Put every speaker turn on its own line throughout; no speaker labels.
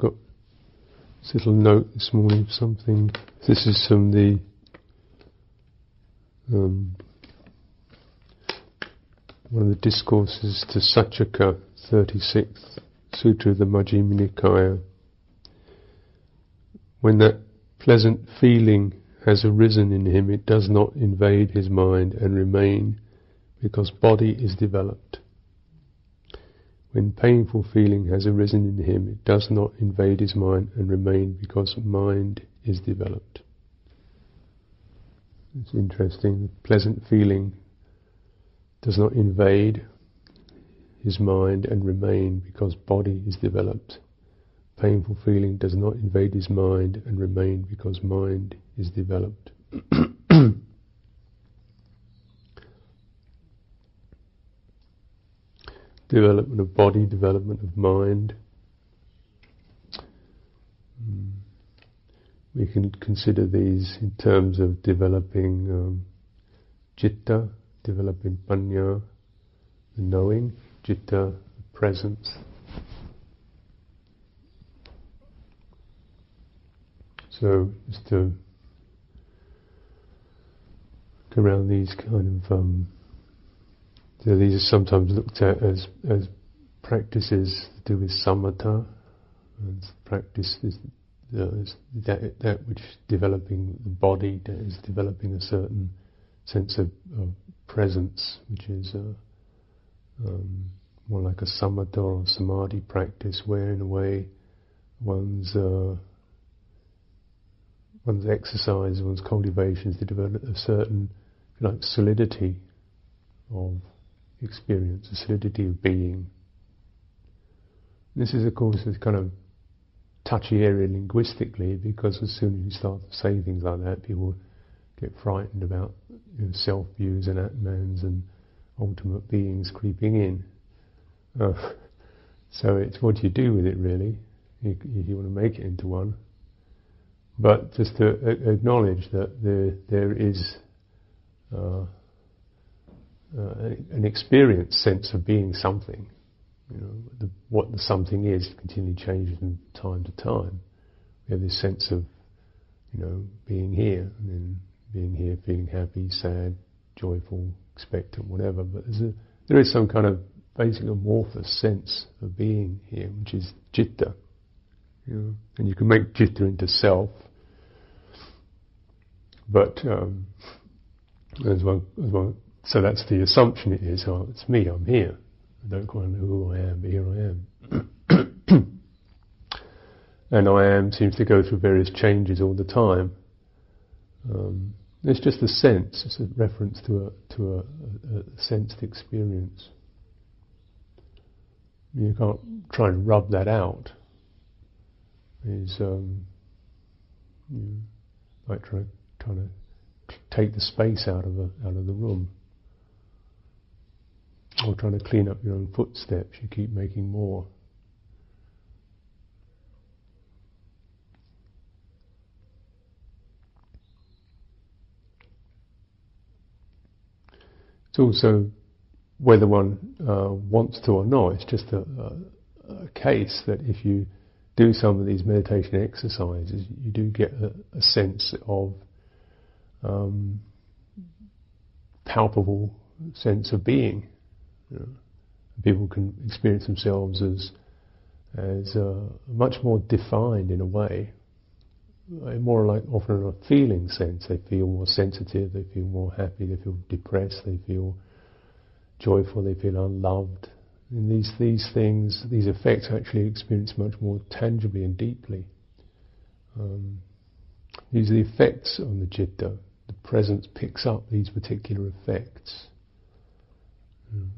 got this little note this morning of something. This is from the um, one of the discourses to Saccaka, 36th Sutra of the Majjhima Nikaya. When that pleasant feeling has arisen in him, it does not invade his mind and remain because body is developed. When painful feeling has arisen in him, it does not invade his mind and remain because mind is developed. It's interesting. Pleasant feeling does not invade his mind and remain because body is developed. Painful feeling does not invade his mind and remain because mind is developed. development of body, development of mind. Mm. We can consider these in terms of developing um, citta, developing panya, the knowing, citta, presence. So, just to go around these kind of um, so these are sometimes looked at as, as practices to do with samatha, and practice is, uh, is that, that which developing the body, that is developing a certain sense of, of presence, which is uh, um, more like a samatha or samadhi practice, where in a way one's uh, one's exercise, one's cultivation is to develop a certain like solidity of experience, the solidity of being. This is, of course, a kind of touchy area linguistically because as soon as you start to say things like that, people get frightened about you know, self views and atmans and ultimate beings creeping in. Uh, so it's what you do with it, really, if you want to make it into one. But just to acknowledge that there, there is uh, uh, an experienced sense of being something. You know, the, what the something is continually changes from time to time. We have this sense of, you know, being here, and then being here, feeling happy, sad, joyful, expectant, whatever. But a, there is some kind of basic amorphous sense of being here, which is citta. You know, and you can make citta into self, but um, as one as one so that's the assumption it is, oh, it's me, I'm here. I don't quite know who I am, but here I am. and I am seems to go through various changes all the time. Um, it's just a sense, it's a reference to a, to a, a, a sensed experience. You can't try and rub that out. Is um, you like try, trying to take the space out of a, out of the room or trying to clean up your own footsteps, you keep making more. It's also whether one uh, wants to or not. It's just a, a, a, case that if you do some of these meditation exercises, you do get a, a sense of um, palpable sense of being. You know, people can experience themselves as as uh, much more defined in a way, more like often in a feeling sense. They feel more sensitive, they feel more happy, they feel depressed, they feel joyful, they feel unloved. And these these things, these effects, are actually experienced much more tangibly and deeply. Um, these are the effects on the citta. The presence picks up these particular effects. Mm.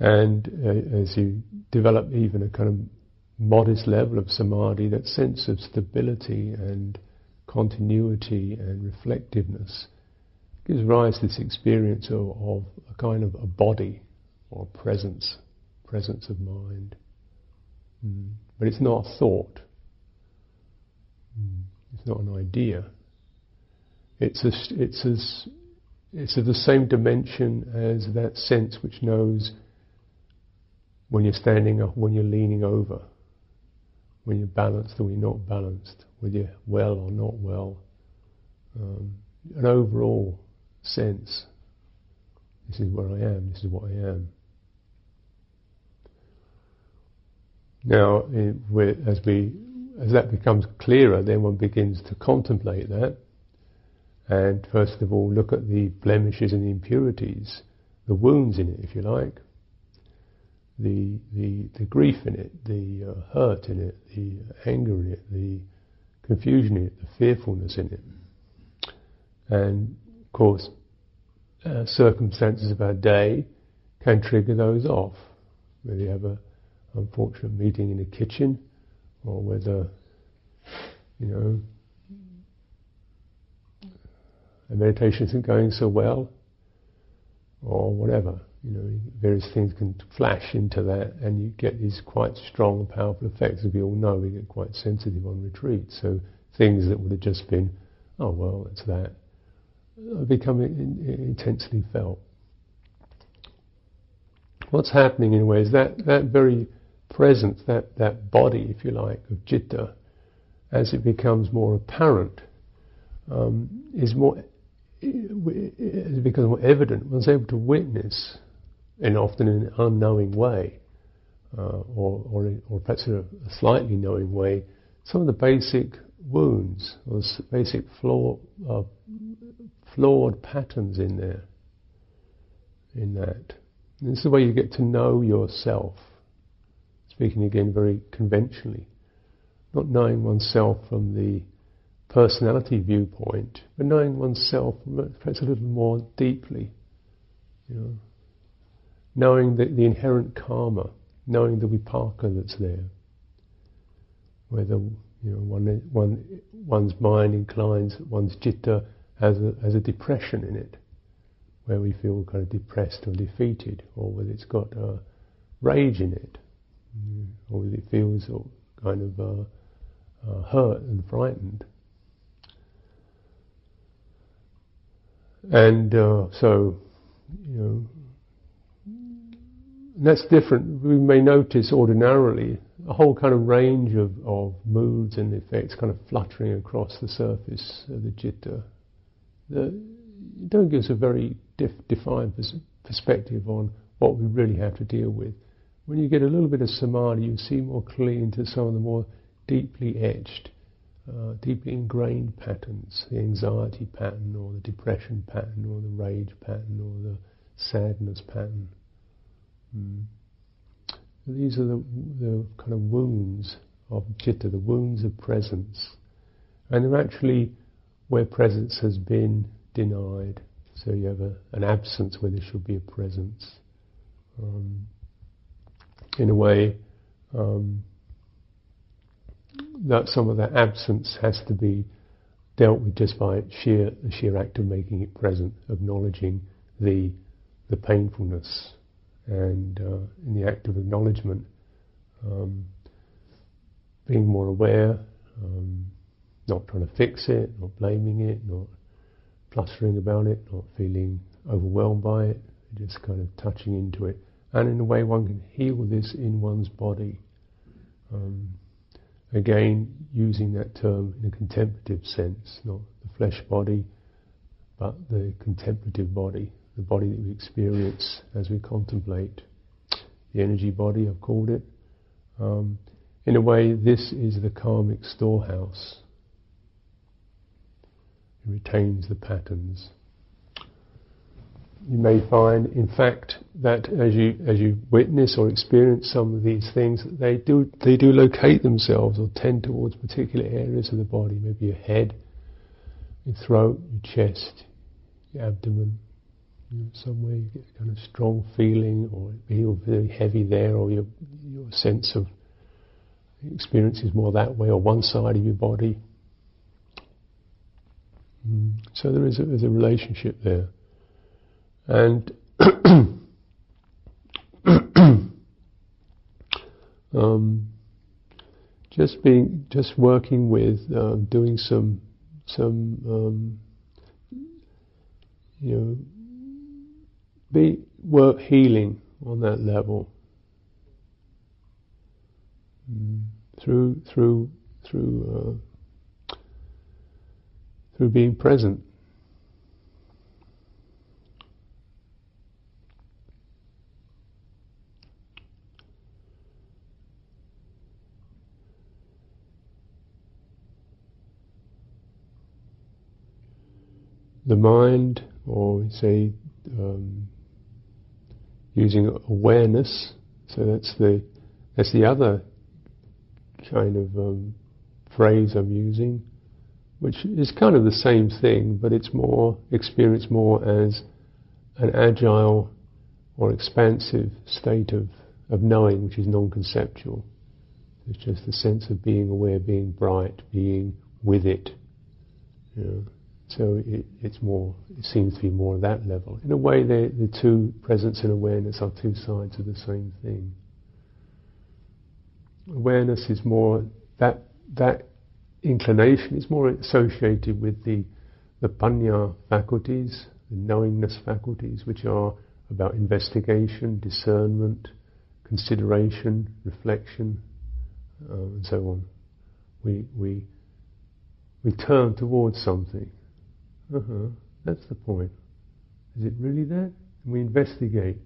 And uh, as you develop even a kind of modest level of samadhi, that sense of stability and continuity and reflectiveness gives rise to this experience of, of a kind of a body or presence, presence of mind. Mm. But it's not a thought. Mm. It's not an idea. It's a, it's as it's of the same dimension as that sense which knows when you're standing up, when you're leaning over. when you're balanced or when you're not balanced, whether you're well or not well. Um, an overall sense. This is where I am. This is what I am. Now, as we as that becomes clearer, then one begins to contemplate that, and first of all look at the blemishes and the impurities, the wounds in it, if you like, the the, the grief in it, the uh, hurt in it, the anger in it, the confusion in it, the fearfulness in it, and of course, uh, circumstances of our day can trigger those off. Whether you have a unfortunate meeting in a kitchen, or whether, you know, a meditation isn't going so well, or whatever. You know, various things can flash into that, and you get these quite strong, powerful effects. As we all know, we get quite sensitive on retreat. So things that would have just been, oh well, it's that, become in, in, intensely felt. What's happening in a way is that that very presence, that, that body, if you like, of citta, as it becomes more apparent, um, is more, it becomes more evident. One's able to witness, and often in an unknowing way, uh, or, or, or perhaps in a, slightly knowing way, some of the basic wounds, or basic flaw, uh, flawed patterns in there, in that. And this is the way you get to know yourself. Speaking again very conventionally, not knowing oneself from the personality viewpoint, but knowing oneself perhaps a little more deeply, you know, knowing the, the inherent karma, knowing the vipaka that's there, whether you know one, one one's mind inclines, one's citta has a, has a depression in it, where we feel kind of depressed or defeated, or whether it's got a rage in it, or whether it feels kind of uh, uh, hurt and frightened. And uh, so, you know, that's different. We may notice ordinarily a whole kind of range of, of moods and effects kind of fluttering across the surface of the citta. The, it don't give us a very def- defined pers- perspective on what we really have to deal with. When you get a little bit of samadhi, you see more clearly into some of the more deeply etched, uh, deeply ingrained patterns, the anxiety pattern, or the depression pattern, or the rage pattern, or the sadness pattern. Mm. These are the, the kind of wounds of citta, the wounds of presence. And they're actually where presence has been denied. So you have a, an absence where there should be a presence. Um, in a way, um, that some of that absence has to be dealt with just by sheer the sheer act of making it present, acknowledging the the painfulness, and uh, in the act of acknowledgement, um, being more aware, um, not trying to fix it, not blaming it, not plustering about it, not feeling overwhelmed by it, just kind of touching into it and in a way one can heal this in one's body. Um, again, using that term in a contemplative sense, not the flesh body, but the contemplative body, the body that we experience as we contemplate. The energy body, I've called it. Um, in a way, this is the karmic storehouse. It retains the patterns you may find, in fact, that as you as you witness or experience some of these things, they do they do locate themselves or tend towards particular areas of the body, maybe your head, your throat, your chest, your abdomen. You know, somewhere you get a kind of strong feeling, or it very heavy there, or your your sense of experience is more that way, or one side of your body. Mm. So there is a, there's a relationship there. And um, just being, just working with, uh, doing some, some, um, you know, be work healing on that level. Mm. through through through uh, through being present. the mind, or we say um, using awareness. So that's the that's the other kind of um, phrase I'm using, which is kind of the same thing, but it's more experienced more as an agile or expansive state of, of knowing, which is non-conceptual. It's just the sense of being aware, being bright, being with it. You know. So it, it's more, it seems to be more at that level. In a way, the two presence and awareness are two sides of the same thing. Awareness is more that that inclination is more associated with the the panya faculties, the knowingness faculties, which are about investigation, discernment, consideration, reflection, uh, and so on. We we we turn towards something uh-huh. That's the point. Is it really that? And we investigate.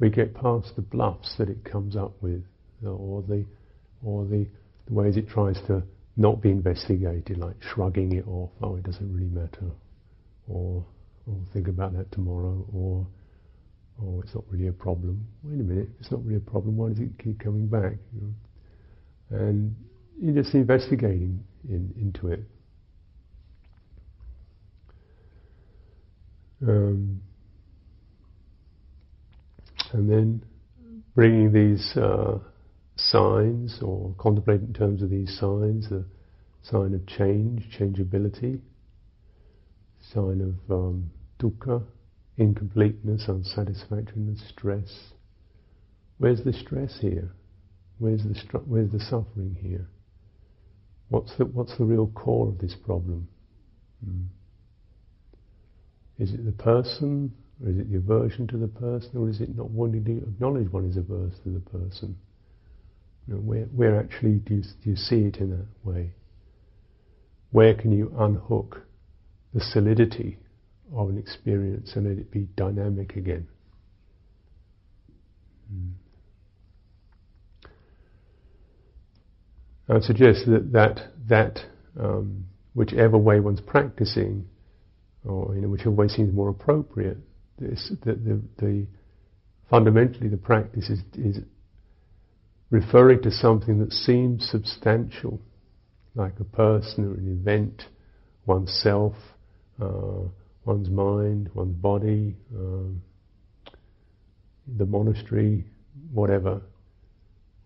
We get past the bluffs that it comes up with, or the, or the, the ways it tries to not be investigated, like shrugging it off. Oh, it doesn't really matter, or, or think about that tomorrow, or oh, it's not really a problem. Wait a minute, it's not really a problem. Why does it keep coming back? And you're just investigating in, into it. Um, and then bringing these uh, signs or contemplating in terms of these signs, the sign of change, changeability, sign of um, dukkha, incompleteness, unsatisfactoriness, stress. Where's the stress here? Where's the str- where's the suffering here? What's the what's the real core of this problem? Mm. Is it the person, or is it the aversion to the person, or is it not wanting to acknowledge one is averse to the person? You know, where, where actually do you, do you see it in that way? Where can you unhook the solidity of an experience and let it be dynamic again? Mm. I would suggest that that, that um, whichever way one's practicing or whichever way seems more appropriate. This, the, the, the, fundamentally, the practice is, is referring to something that seems substantial, like a person or an event, oneself, uh, one's mind, one's body, um, the monastery, whatever,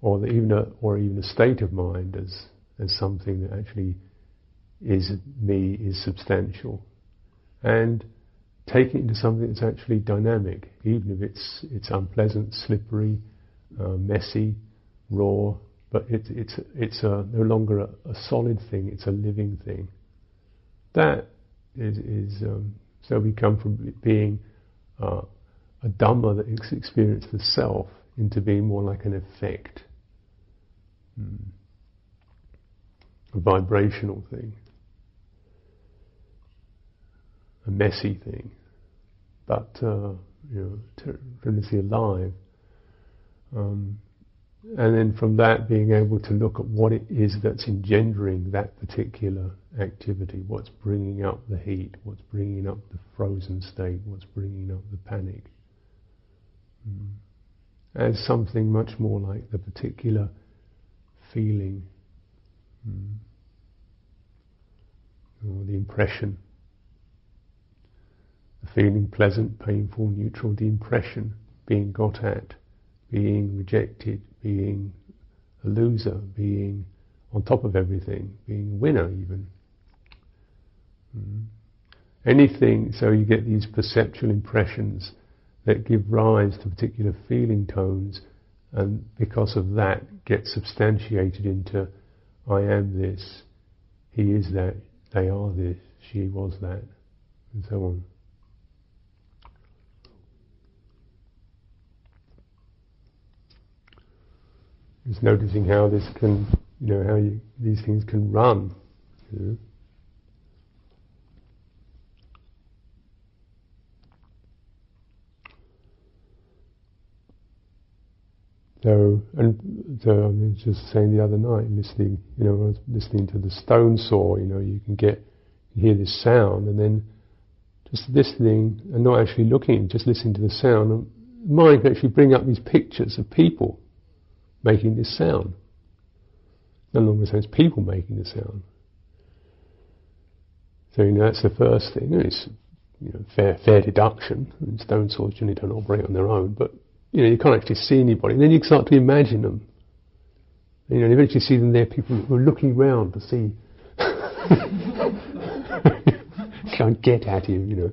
or the, even a, or even a state of mind as as something that actually is me, is substantial and take it into something that's actually dynamic, even if it's it's unpleasant, slippery, uh, messy, raw. But it, it's it's a, no longer a, a, solid thing; it's a living thing. That is, is um, so we come from being uh, a dhamma that experiences the self into being more like an effect, mm. a vibrational thing a messy thing, but uh, you know, tremendously alive. Um, and then from that, being able to look at what it is that's engendering that particular activity, what's bringing up the heat, what's bringing up the frozen state, what's bringing up the panic, mm. as something much more like the particular feeling mm. or the impression the feeling pleasant, painful, neutral, the impression, being got at, being rejected, being a loser, being on top of everything, being a winner even. Mm. Anything, so you get these perceptual impressions that give rise to particular feeling tones, and because of that, get substantiated into I am this, he is that, they are this, she was that, and so on. Just noticing how this can you know, how you, these things can run. You know. So, and so I was just saying the other night, listening, you know, I was listening to the stone saw, you know, you can get, you hear this sound, and then just listening and not actually looking, just listening to the sound, mind can actually bring up these pictures of people making this sound. No longer says people making the sound. So you know that's the first thing. It's you know, fair fair deduction. And stone saws generally don't operate on their own, but you know you can't actually see anybody. And then you start to imagine them. And, you know, you eventually see them there, people who are looking round to see. Can't get at you, you know.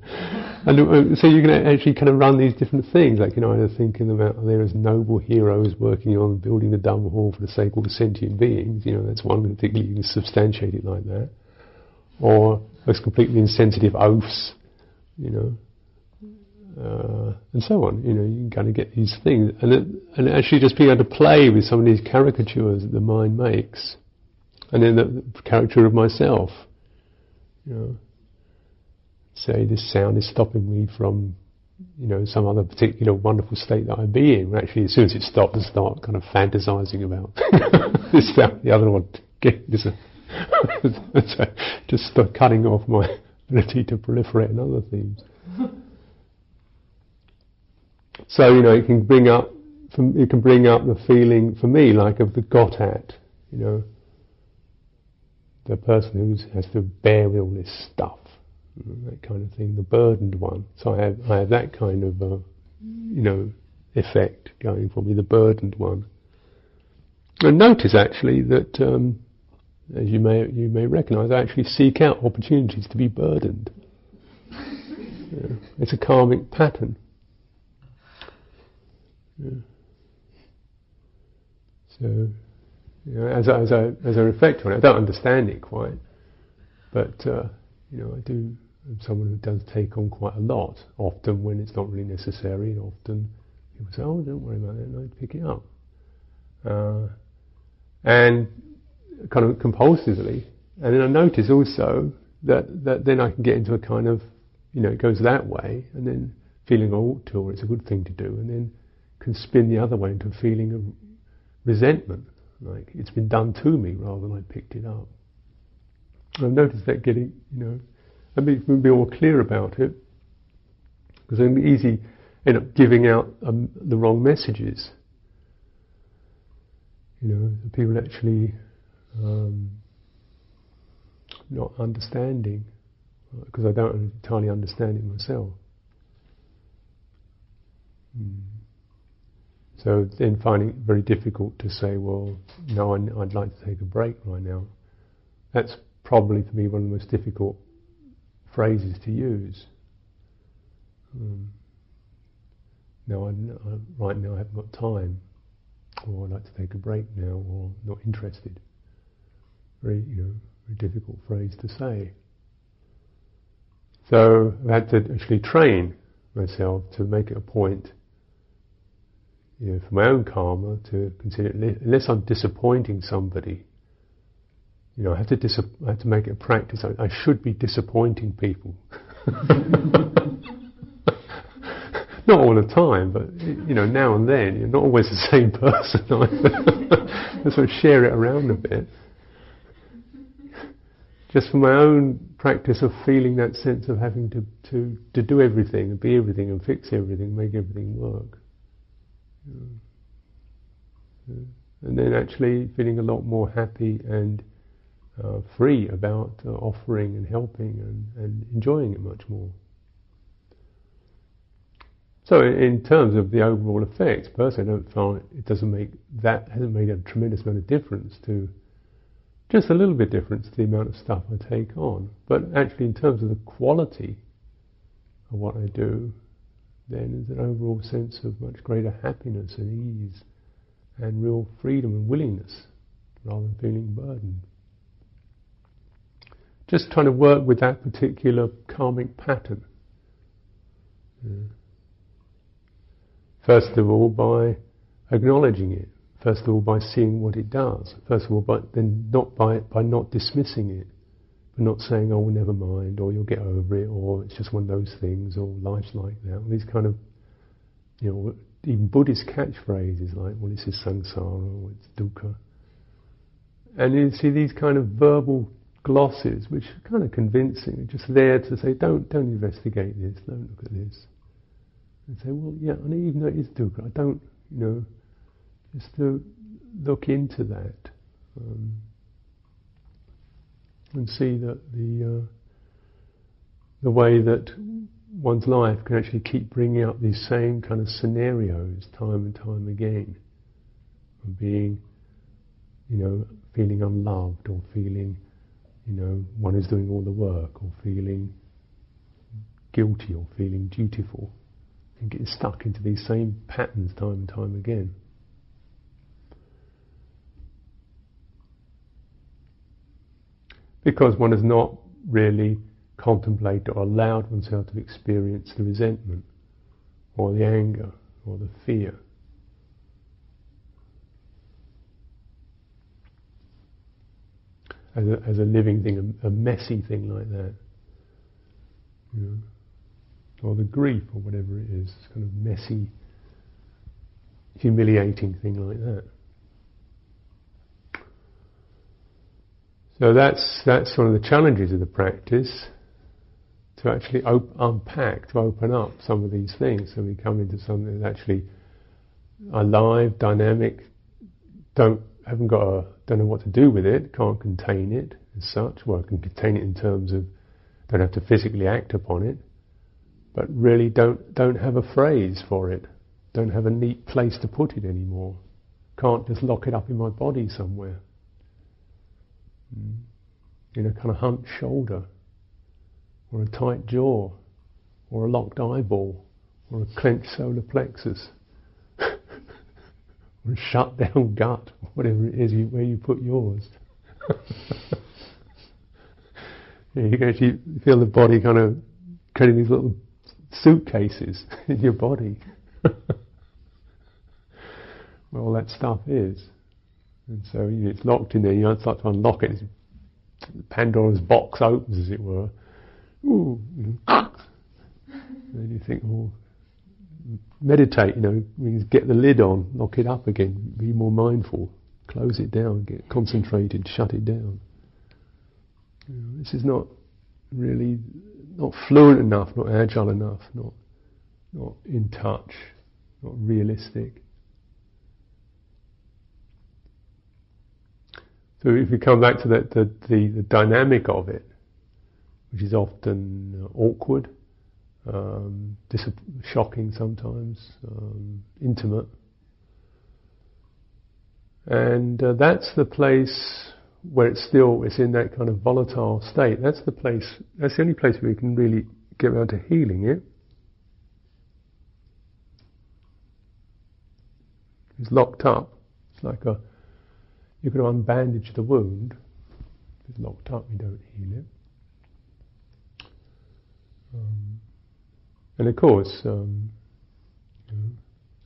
And uh, so you can actually kind of run these different things, like, you know, either thinking about there as noble heroes working on building the Dhamma hall for the sake of sentient beings, you know, that's one particularly you can substantiate it like that. Or those completely insensitive oafs, you know, uh, and so on. You know, you can kind of get these things, and it, and actually just being able to play with some of these caricatures that the mind makes, and then the, the caricature of myself. You know, say this sound is stopping me from, you know, some other particular wonderful state that I'd be in. Actually, as soon as it stops, I start kind of fantasizing about this, sound, the other one. So just cutting off my ability to proliferate in other things. So you know, it can bring up, it can bring up the feeling for me, like of the got at, you know, the person who has to bear with all this stuff that kind of thing, the burdened one. So I have, I have that kind of, uh, you know, effect going for me, the burdened one. And notice actually that, um, as you may you may recognise, I actually seek out opportunities to be burdened. Yeah. It's a karmic pattern. Yeah. So, you know, as, I, as, I, as I reflect on it, I don't understand it quite, but uh, you know, I do someone who does take on quite a lot, often when it's not really necessary, and often people say, oh, don't worry about it, and I pick it up. Uh, and kind of compulsively. And then I notice also that, that then I can get into a kind of, you know, it goes that way, and then feeling I ought to, or it's a good thing to do, and then can spin the other way into a feeling of resentment, like it's been done to me rather than I picked it up. I've noticed that getting, you know, and be, be more clear about it. Because be easy end up giving out um, the wrong messages. You know, people actually um, not understanding, because I don't entirely understand it myself. Mm. So then finding it very difficult to say, well, no, I'd like to take a break right now. That's probably for me one of the most difficult phrases to use. Um, I, I, right now I haven't got time, or I'd like to take a break now, or not interested. Very, you know, very difficult phrase to say. So I had to actually train myself to make it a point, you know, for my own karma to consider, unless I'm disappointing somebody, you know, I have to dis- I have to make it a practice. I, I should be disappointing people. not all the time, but you know, now and then. You're not always the same person either. sort of share it around a bit. Just for my own practice of feeling that sense of having to, to, to do everything and be everything and fix everything, make everything work. And then actually feeling a lot more happy and uh, free about uh, offering and helping and, and enjoying it much more. So, in terms of the overall effect, personally, I don't find it doesn't make that hasn't made a tremendous amount of difference to just a little bit difference to the amount of stuff I take on. But actually, in terms of the quality of what I do, then there's an overall sense of much greater happiness and ease and real freedom and willingness rather than feeling burdened just trying to work with that particular karmic pattern. First of all, by acknowledging it, First of all, by seeing what it does. First of all, by then not by by not dismissing it, but not saying, "Oh, well, never mind," or "You'll get over it," or "It's just one of those things," or "Life's like that." These kind of, you know, even Buddhist catchphrases like, "Well, this is samsara," or "It's dukkha." And you see these kind of verbal glosses, which are kind of convincing, just there to say, "Don't don't investigate this. Don't look at this." And say, "Well, yeah, I know even though it is dukkha, I don't, you know." Just to look into that um, and see that the uh, the way that one's life can actually keep bringing up these same kind of scenarios time and time again, of being, you know, feeling unloved or feeling, you know, one is doing all the work or feeling guilty or feeling dutiful and getting stuck into these same patterns time and time again. because one has not really contemplated or allowed oneself to experience the resentment or the anger or the fear. As a, as a living thing, a, a messy thing like that. You know? Or the grief or whatever it is, this kind of messy, humiliating thing like that. So that's that's one of the challenges of the practice to actually op- unpack, to open up some of these things, so we come into something that's actually alive, dynamic. Don't haven't got a don't know what to do with it, can't contain it as such. Well, I can contain it in terms of don't have to physically act upon it, but really don't don't have a phrase for it, don't have a neat place to put it anymore. Can't just lock it up in my body somewhere. Mm. In a kind of hunched shoulder, or a tight jaw, or a locked eyeball, or a clenched solar plexus, or shut down gut, whatever it is you, where you put yours. you can actually feel the body kind of creating these little suitcases in your body. where all that stuff is. And so you know, it's locked in there, you don't start to unlock it. Pandora's box opens, as it were. Ooh, and then you think, oh, meditate, you know, means get the lid on, lock it up again, be more mindful, close it down, get concentrated, shut it down. You know, this is not really, not fluent enough, not agile enough, not, not in touch, not realistic. So if we come back to the, the, the, the dynamic of it, which is often awkward, um, dis- shocking sometimes, um, intimate, and uh, that's the place where it's still it's in that kind of volatile state. That's the place. That's the only place where you can really get around to healing it. It's locked up. It's like a you could unbandage the wound. If it's locked up, you don't heal it. Um, and of course, um,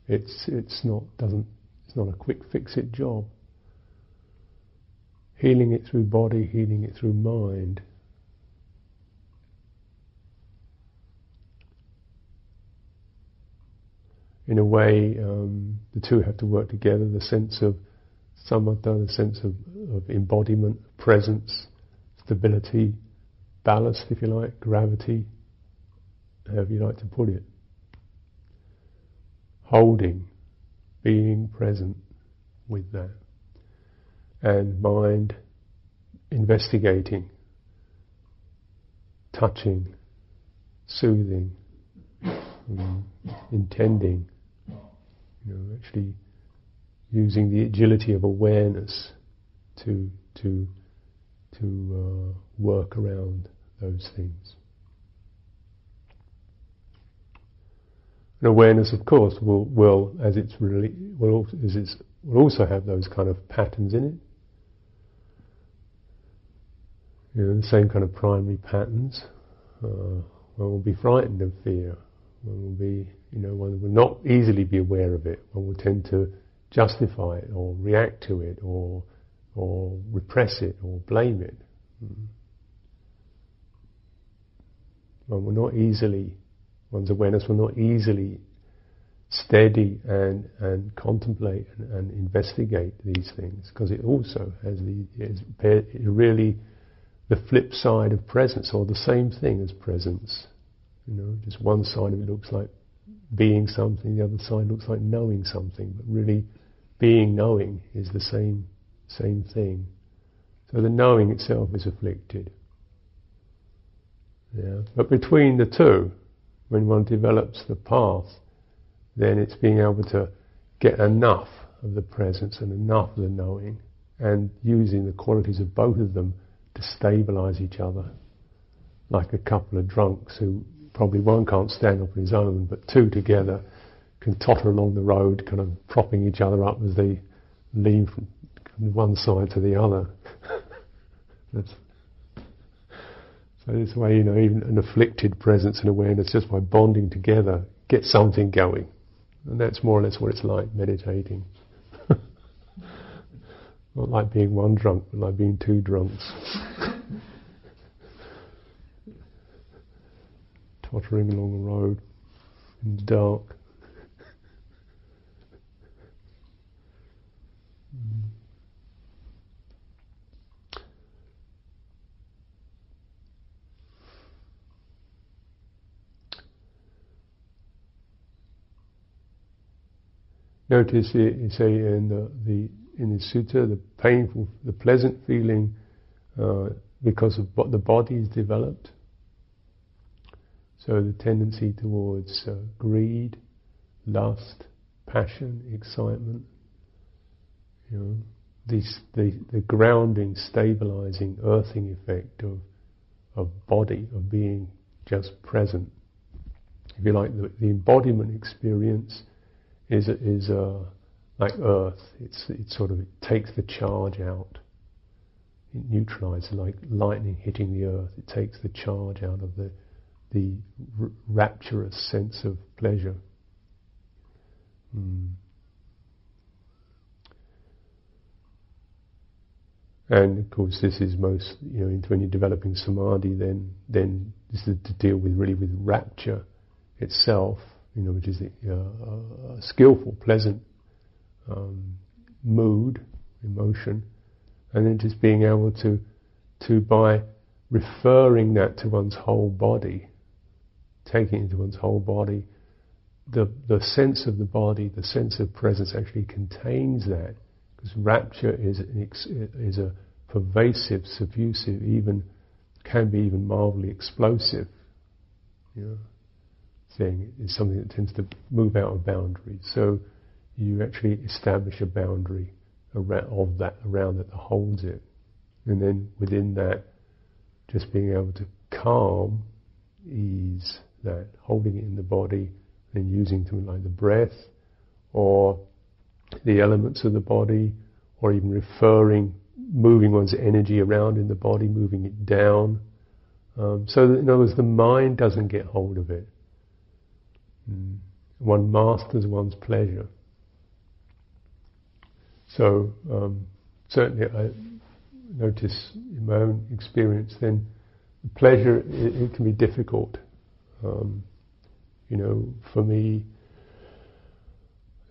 it's it's not doesn't it's not a quick fix it job. Healing it through body, healing it through mind. In a way, um, the two have to work together. The sense of samatha, a sense of, of embodiment, presence, stability, ballast, if you like, gravity, however you like to put it. Holding, being present with that. And mind investigating, touching, soothing, um, intending, you know, actually using the agility of awareness to to to uh, work around those things. And awareness, of course, will will as it's really will as it's will also have those kind of patterns in it. You know, the same kind of primary patterns. Uh, one will be frightened of fear. One will be, you know, one will not easily be aware of it. One will tend to justify it or react to it or or repress it or blame it. Mm. One will not easily, one's awareness will not easily steady and, and contemplate and, and investigate these things because it also has the is really the flip side of presence or the same thing as presence. You know, just one side of it looks like being something, the other side looks like knowing something, but really being knowing is the same same thing. So the knowing itself is afflicted. Yeah. But between the two, when one develops the path, then it's being able to get enough of the presence and enough of the knowing and using the qualities of both of them to stabilize each other. Like a couple of drunks who probably one can't stand up on his own, but two together can totter along the road, kind of propping each other up as they lean from one side to the other. That's, so this way, you know, even an afflicted presence and awareness, just by bonding together, get something going. And that's more or less what it's like meditating. Not like being one drunk, but like being two drunks. Tottering along the road in the dark. Notice it, say in the, the, in the sutta, the painful, the pleasant feeling uh, because of what the body is developed. So the tendency towards uh, greed, lust, passion, excitement. You know, this, the, the grounding, stabilizing, earthing effect of, of body, of being just present. If you like, the, the embodiment experience is is uh, like earth. It's it sort of takes the charge out. It neutralizes like lightning hitting the earth. It takes the charge out of the the r- rapturous sense of pleasure. Mm. And of course, this is most, you know, when you're developing samadhi, then then this is to deal with really with rapture itself, you know, which is a, uh, a skillful, pleasant um, mood, emotion, and then just being able to, to by referring that to one's whole body, taking it into one's whole body, the the sense of the body, the sense of presence actually contains that, because rapture is ex, is a pervasive, suffusive, even can be even mildly explosive. Thing is something that tends to move out of boundaries. So you actually establish a boundary around, of that around it that holds it, and then within that, just being able to calm, ease that, holding it in the body, and using something like the breath, or the elements of the body, or even referring, moving one's energy around in the body, moving it down. Um, so that, in other words, the mind doesn't get hold of it. Mm. One masters one's pleasure. So um, certainly, I notice in my own experience, then pleasure it, it can be difficult. Um, you know, for me,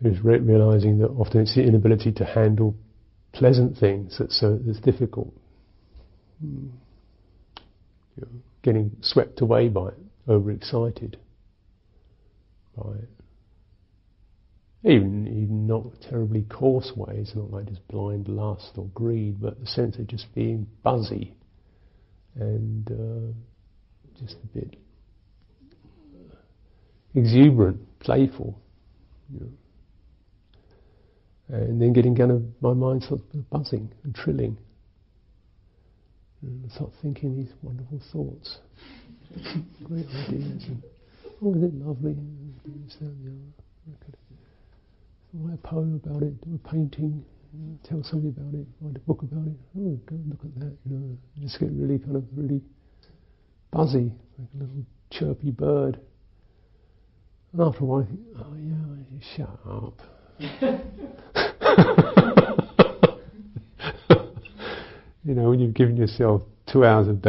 is re- realizing that often it's the inability to handle pleasant things that's so that's difficult. Mm. You know, getting swept away by it, overexcited by it. Even, even not terribly coarse ways, not like just blind lust or greed, but the sense of just being buzzy and uh, just a bit exuberant, playful. You know. And then getting kind of my mind starts buzzing and trilling. And I start thinking these wonderful thoughts, great ideas. And, oh, is it lovely? Write a poem about it, do a painting, tell somebody about it, write a book about it. Oh, go and look at that, you know. just get really kind of really buzzy, like a little chirpy bird. And after a while, I think, oh yeah, shut up. you know, when you've given yourself two hours of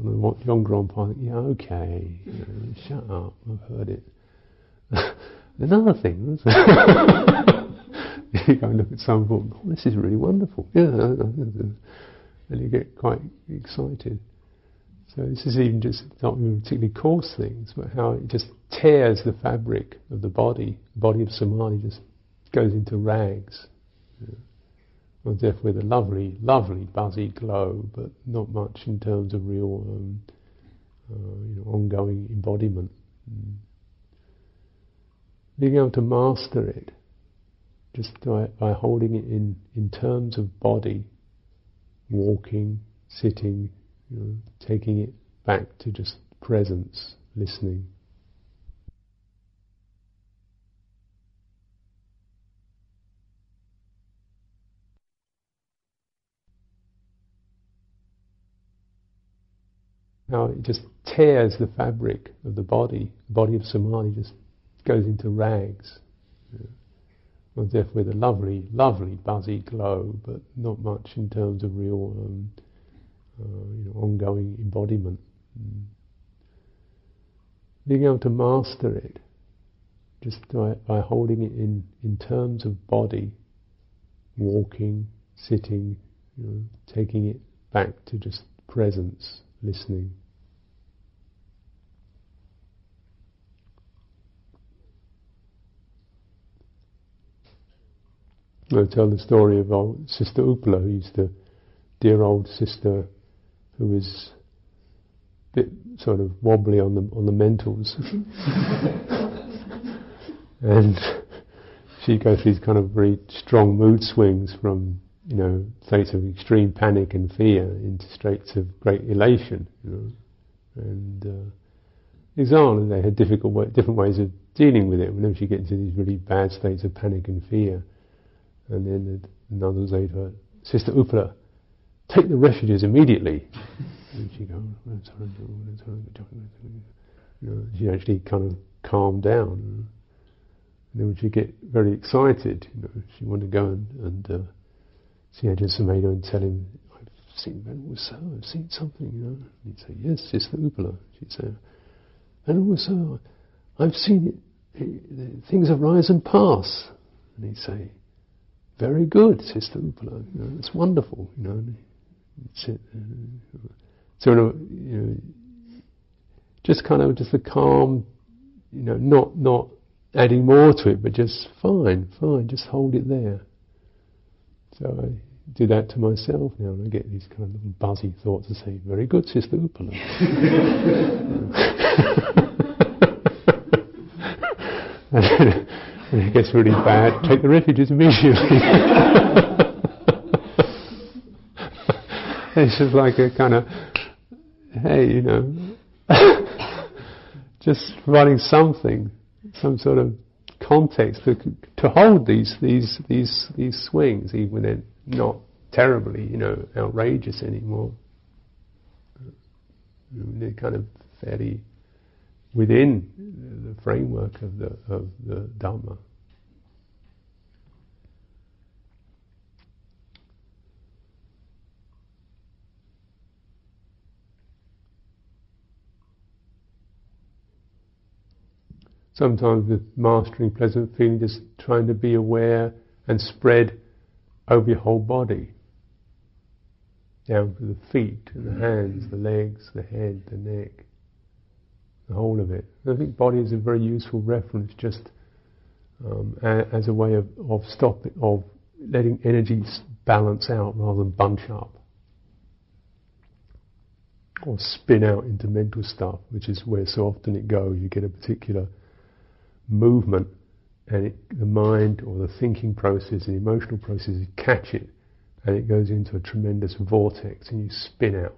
dasanas on a Yongron path, yeah, okay, shut up, I've heard it. Another thing, you go and look at some book, oh, this is really wonderful. Yeah, and you get quite excited. So this is even just not even particularly coarse things, but how it just tears the fabric of the body. The body of samadhi just goes into rags. Yeah. Well, death with a lovely, lovely buzzy glow, but not much in terms of real, um, uh, you know, ongoing embodiment. Mm. Being able to master it, just by, by holding it in, in terms of body, walking, sitting, you know, taking it back to just presence, listening. How it just tears the fabric of the body. The body of samadhi just goes into rags. Yeah. Well, with a lovely, lovely buzzy glow, but not much in terms of real, um, uh, you know, ongoing embodiment. Mm. Being able to master it, just by, by holding it in, in terms of body, walking, sitting, you know, taking it back to just presence, listening. I tell the story of old Sister Upala, who's the dear old sister who was a bit sort of wobbly on the on the mentals, and she goes through these kind of very strong mood swings from you know states of extreme panic and fear into states of great elation, you know, and. Uh, example, they had difficult way, different ways of dealing with it. Whenever she gets into these really bad states of panic and fear, and then another say to her, Sister Upala, take the refugees immediately. and she goes, you know, she actually kind of calmed down. And then when she get very excited, you know, she wanted to go and, and uh, see Ajahn Sumedho and tell him, I've seen Venerable So, I've seen something, you know. And he'd say, yes, Sister Upala. She'd say, Venerable So, I've seen it, things arise and pass. And he'd say, very good, Sister Upala. You know, it's wonderful. You know, it's, uh, so you know, just kind of just a calm, you know, not not adding more to it, but just fine, fine, just hold it there. So I do that to myself now, and I get these kind of little buzzy thoughts and say, "Very good, Sister Upala." It gets really bad, take the refuges immediately. it's just like a kind of, hey, you know, just providing something, some sort of context to, to hold these these these these swings, even when they're not terribly, you know, outrageous anymore. They're kind of fairly within the framework of the of the Dhamma. Sometimes with mastering pleasant feeling, just trying to be aware and spread over your whole body. Down to the feet and the hands, the legs, the head, the neck the whole of it. I think body is a very useful reference just um, a, as a way of, of stopping, of letting energy balance out rather than bunch up. Or spin out into mental stuff, which is where so often it goes. You get a particular movement, and it, the mind or the thinking process, the emotional process, catch it, and it goes into a tremendous vortex, and you spin out,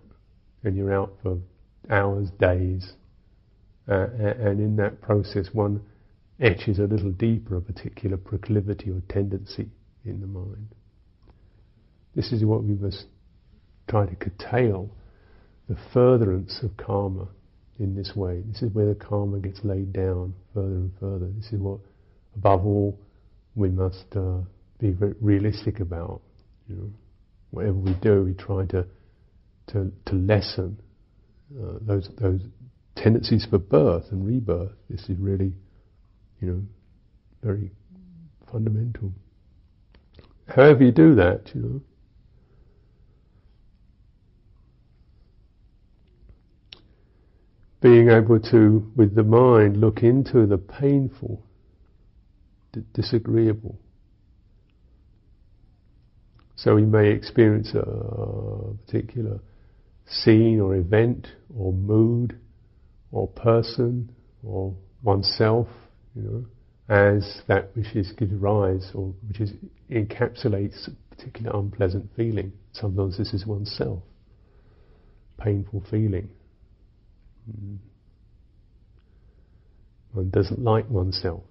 and you're out for hours, days, uh, and in that process, one etches a little deeper a particular proclivity or tendency in the mind. This is what we must try to curtail the furtherance of karma in this way. This is where the karma gets laid down further and further. This is what, above all, we must uh, be realistic about. You know, whatever we do, we try to to, to lessen uh, those those tendencies for birth and rebirth. This is really, you know, very fundamental. However you do that, you know. Being able to, with the mind, look into the painful, the disagreeable. So we may experience a particular scene or event or mood or person or oneself, you know, as that which is gives rise or which is encapsulates a particular unpleasant feeling. Sometimes this is oneself, painful feeling. Mm. One doesn't like oneself.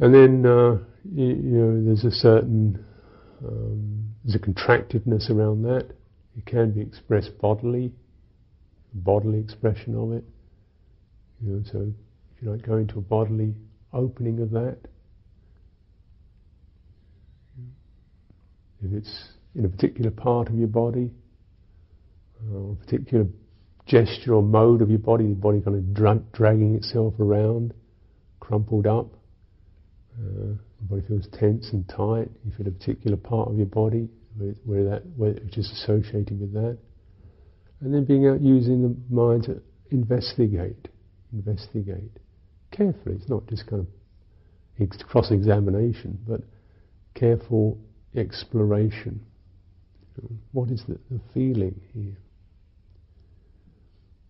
And then, uh, you, you, know, there's a certain, um, there's a contractedness around that. It can be expressed bodily, bodily expression of it. You know, so if you like, go into a bodily opening of that. If it's in a particular part of your body, or a particular gesture or mode of your body, the body kind of dra- dragging itself around, crumpled up, uh, the body feels tense and tight. You feel a particular part of your body where, where that, where, which is associated with that, and then being out using the mind to investigate, investigate carefully. It's not just kind of cross-examination, but careful exploration. What is the, the feeling here?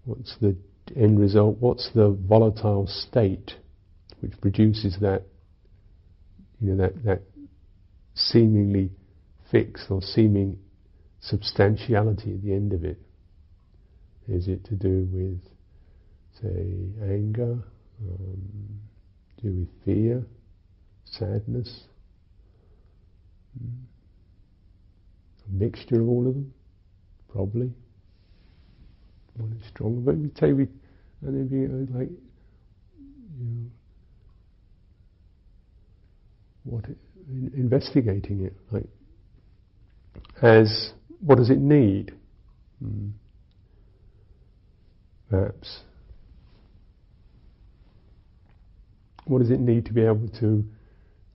What's the end result? What's the volatile state which produces that you know, that, that seemingly fixed or seeming substantiality at the end of it? Is it to do with, say, anger, um, do with fear, sadness? A mixture of all of them, probably. One is stronger, but we take we, and then be like, you know, what it, investigating it, like as what does it need? Hmm. Perhaps. What does it need to be able to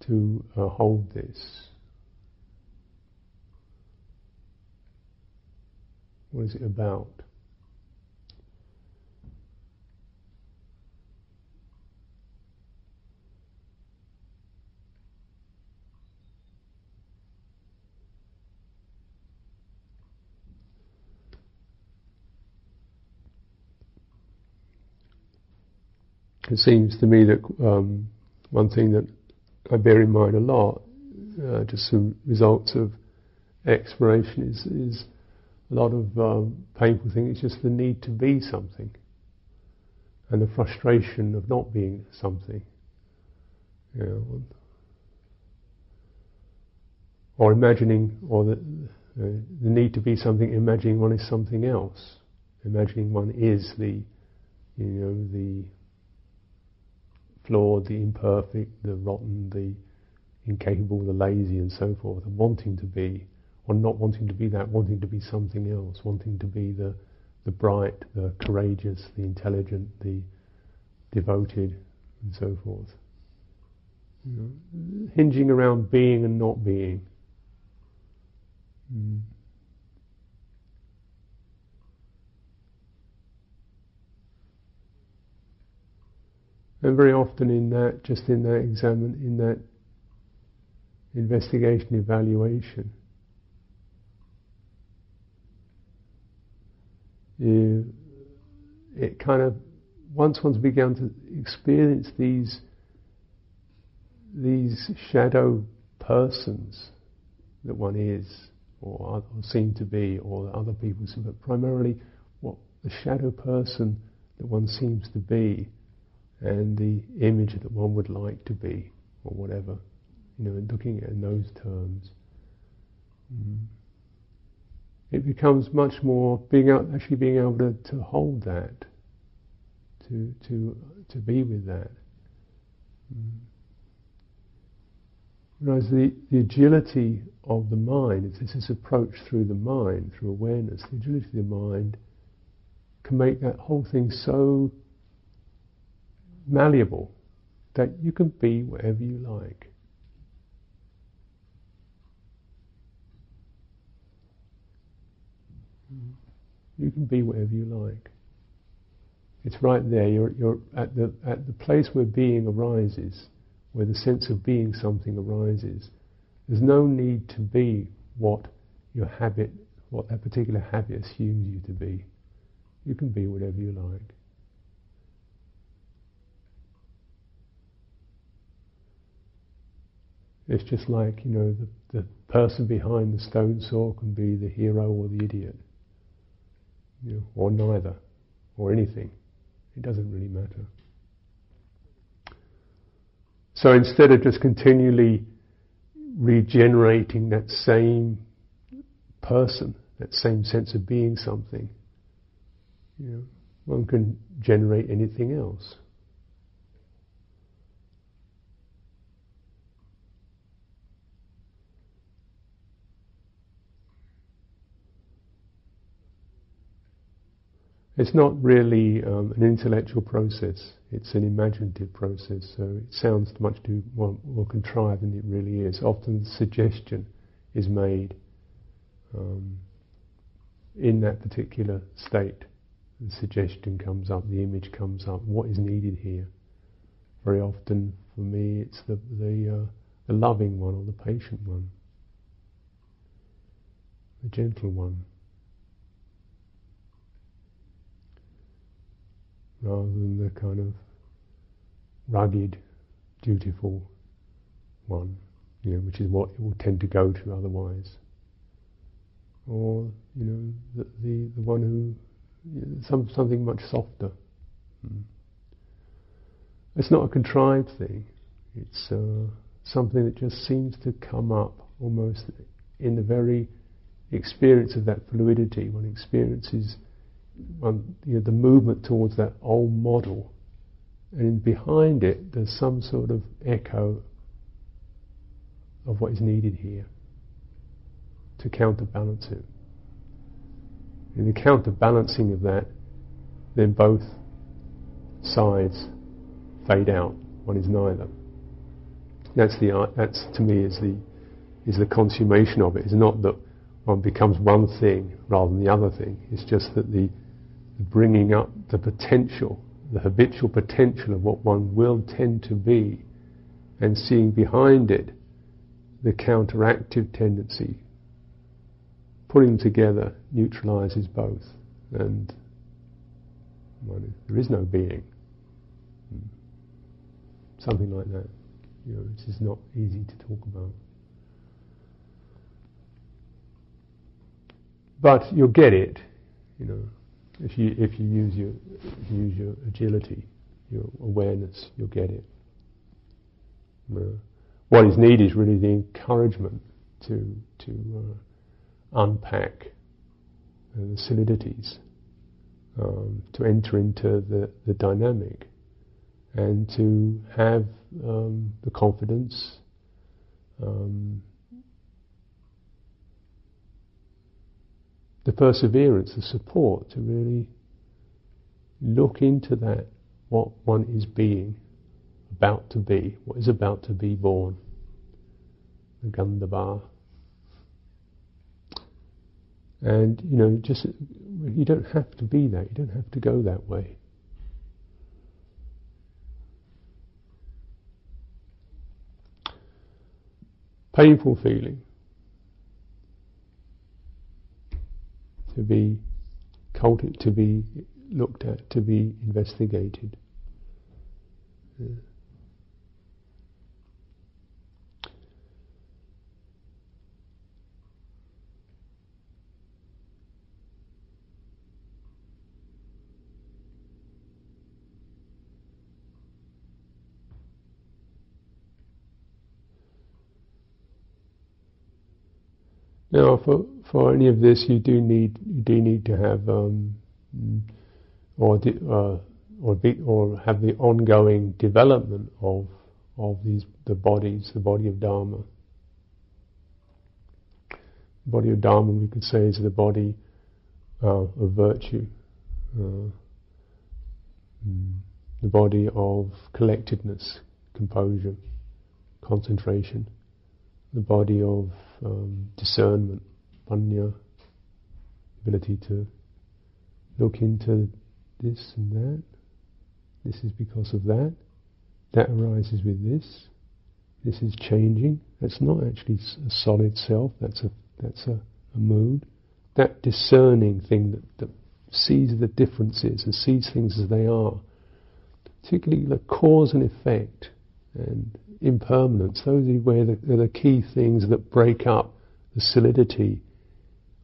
to uh, hold this? What is it about? It seems to me that um, one thing that I bear in mind a lot, uh, just some results of exploration, is, is a lot of um, painful things. It's just the need to be something, and the frustration of not being something. You know, or imagining, or the, uh, the need to be something, imagining one is something else, imagining one is the, you know, the flawed, the imperfect, the rotten, the incapable, the lazy, and so forth, and wanting to be, or not wanting to be that, wanting to be something else, wanting to be the, the bright, the courageous, the intelligent, the devoted, and so forth. You know, hinging around being and not being. Mm. And very often in that, just in that examine, in that investigation, evaluation, you, it kind of, once one's begun to experience these, these shadow persons that one is, or, or seem to be, or other people, but primarily what the shadow person that one seems to be and the image that one would like to be, or whatever, you know, looking at in those terms. Mm. It becomes much more being out, actually being able to, to hold that, to to to be with that. Mm. Whereas the, the agility of the mind is this approach through the mind, through awareness. The agility of the mind can make that whole thing so malleable that you can be whatever you like. You can be whatever you like. It's right there. You're, you're at the at the place where being arises, where the sense of being something arises. There's no need to be what your habit, what that particular habit assumes you to be. You can be whatever you like. It's just like, you know, the, the person behind the stone saw can be the hero or the idiot. You know, or neither, or anything. It doesn't really matter. So instead of just continually regenerating that same person, that same sense of being something, you know, one can generate anything else. It's not really um, an intellectual process, it's an imaginative process, so it sounds much too more, more contrived than it really is. Often the suggestion is made um, in that particular state. The suggestion comes up, the image comes up, what is needed here? Very often, for me, it's the, the, uh, the loving one or the patient one, the gentle one. Rather than the kind of rugged, dutiful one, you know, which is what it will tend to go to otherwise. Or, you know, the the, the one who you know, some something much softer. Hmm. It's not a contrived thing. It's uh, something that just seems to come up almost in the very experience of that fluidity. One experiences one, you know, the movement towards that old model, and behind it there's some sort of echo of what is needed here to counterbalance it. In the counterbalancing of that, then both sides fade out. One is neither. That's the uh, that's to me is the is the consummation of it. It's not that one becomes one thing rather than the other thing. It's just that the bringing up the potential, the habitual potential of what one will tend to be, and seeing behind it the counteractive tendency. Putting them together neutralizes both, and well, there is no being. Something like that. You know, is not easy to talk about. But you'll get it, you know. If you if you use your you use your agility, your awareness, you'll get it. What is needed is really the encouragement to to uh, unpack uh, the solidities, um, to enter into the, the dynamic, and to have um, the confidence. Um, the perseverance, the support to really look into that, what one is being, about to be, what is about to be born, the Gandhabba. And, you know, just, you don't have to be that, you don't have to go that way. Painful feeling. To be culti- to be looked at, to be investigated. Now, for for any of this, you do need you do need to have um, or uh, or be, or have the ongoing development of of these the bodies, the body of Dharma. The body of Dharma, we could say, is the body uh, of virtue, uh, mm, the body of collectedness, composure, concentration, the body of um, discernment, panya, ability to look into this and that. This is because of that. That arises with this. This is changing. That's not actually a solid self. That's a that's a, a mood. That discerning thing that, that sees the differences and sees things as they are, particularly the cause and effect and impermanence. Those are where the, are the key things that break up the solidity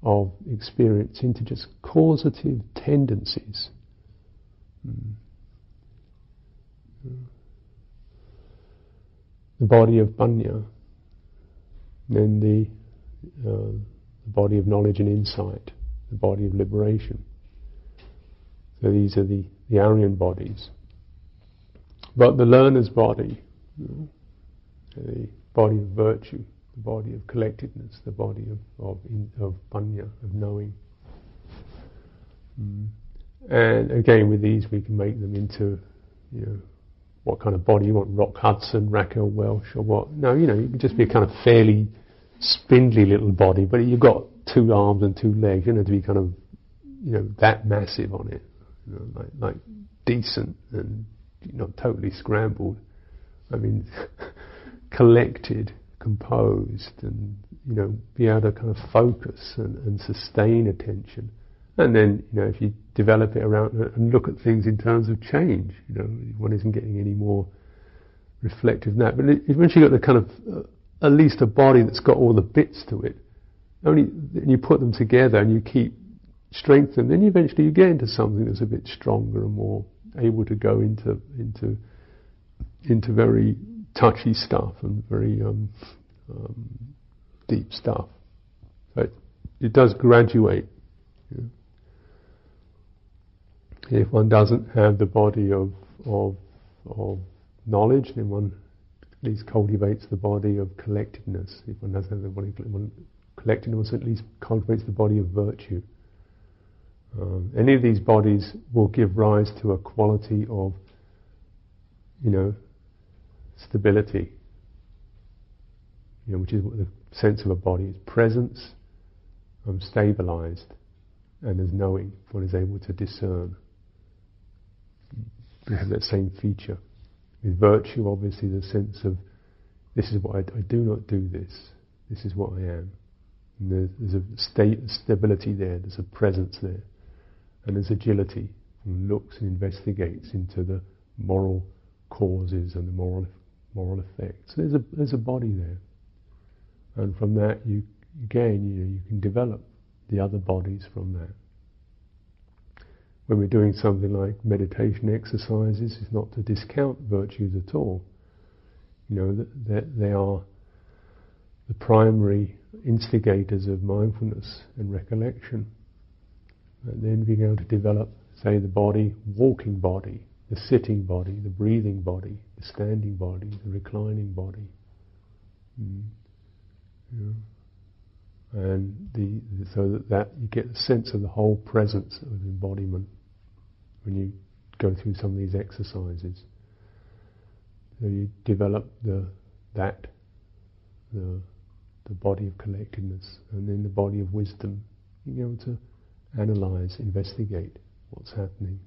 of experience into just causative tendencies. Mm. The body of Panya, then the, uh, the body of knowledge and insight, the body of liberation. So these are the, the Aryan bodies. But the learner's body, you know, the body of virtue, the body of collectedness, the body of of, in, of panya, of knowing. Mm. And again, with these, we can make them into, you know, what kind of body you want, Rock Hudson, Raquel Welch, or what. No, you know, you can just be a kind of fairly spindly little body, but you've got two arms and two legs. You know, to be kind of, you know, that massive on it, you know, like like decent and not totally scrambled. I mean, collected composed and you know be able to kind of focus and, and sustain attention. And then you know if you develop it around and look at things in terms of change you know one isn't getting any more reflective than that. But it, once you've got the kind of uh, at least a body that's got all the bits to it only and you put them together and you keep strengthening then eventually you get into something that's a bit stronger and more able to go into into into very touchy stuff and very um, um, deep stuff. But it does graduate. You know. If one doesn't have the body of, of, of knowledge, then one at least cultivates the body of collectedness. If one doesn't have the body of collectedness, at least cultivates the body of virtue. Um, any of these bodies will give rise to a quality of, you know, stability, you know, which is what the sense of a body is presence, um, stabilized, and as knowing, one is able to discern. We have that same feature. With virtue, obviously, the sense of this is what I, I do not do this. This is what I am. There's, there's a state, stability there. There's a presence there, and there's agility. And looks and investigates into the moral causes and the moral moral effects. There's a there's a body there, and from that you again you know, you can develop the other bodies from that. When we're doing something like meditation exercises, it's not to discount virtues at all. You know that, that they are the primary instigators of mindfulness and recollection. And then being able to develop, say, the body, walking body, the sitting body, the breathing body, the standing body, the reclining body. Mm. Yeah. And the, so that, that you get a sense of the whole presence of embodiment when you go through some of these exercises. So you develop the that the the body of collectedness and then the body of wisdom, being able to analyze, investigate what's happening.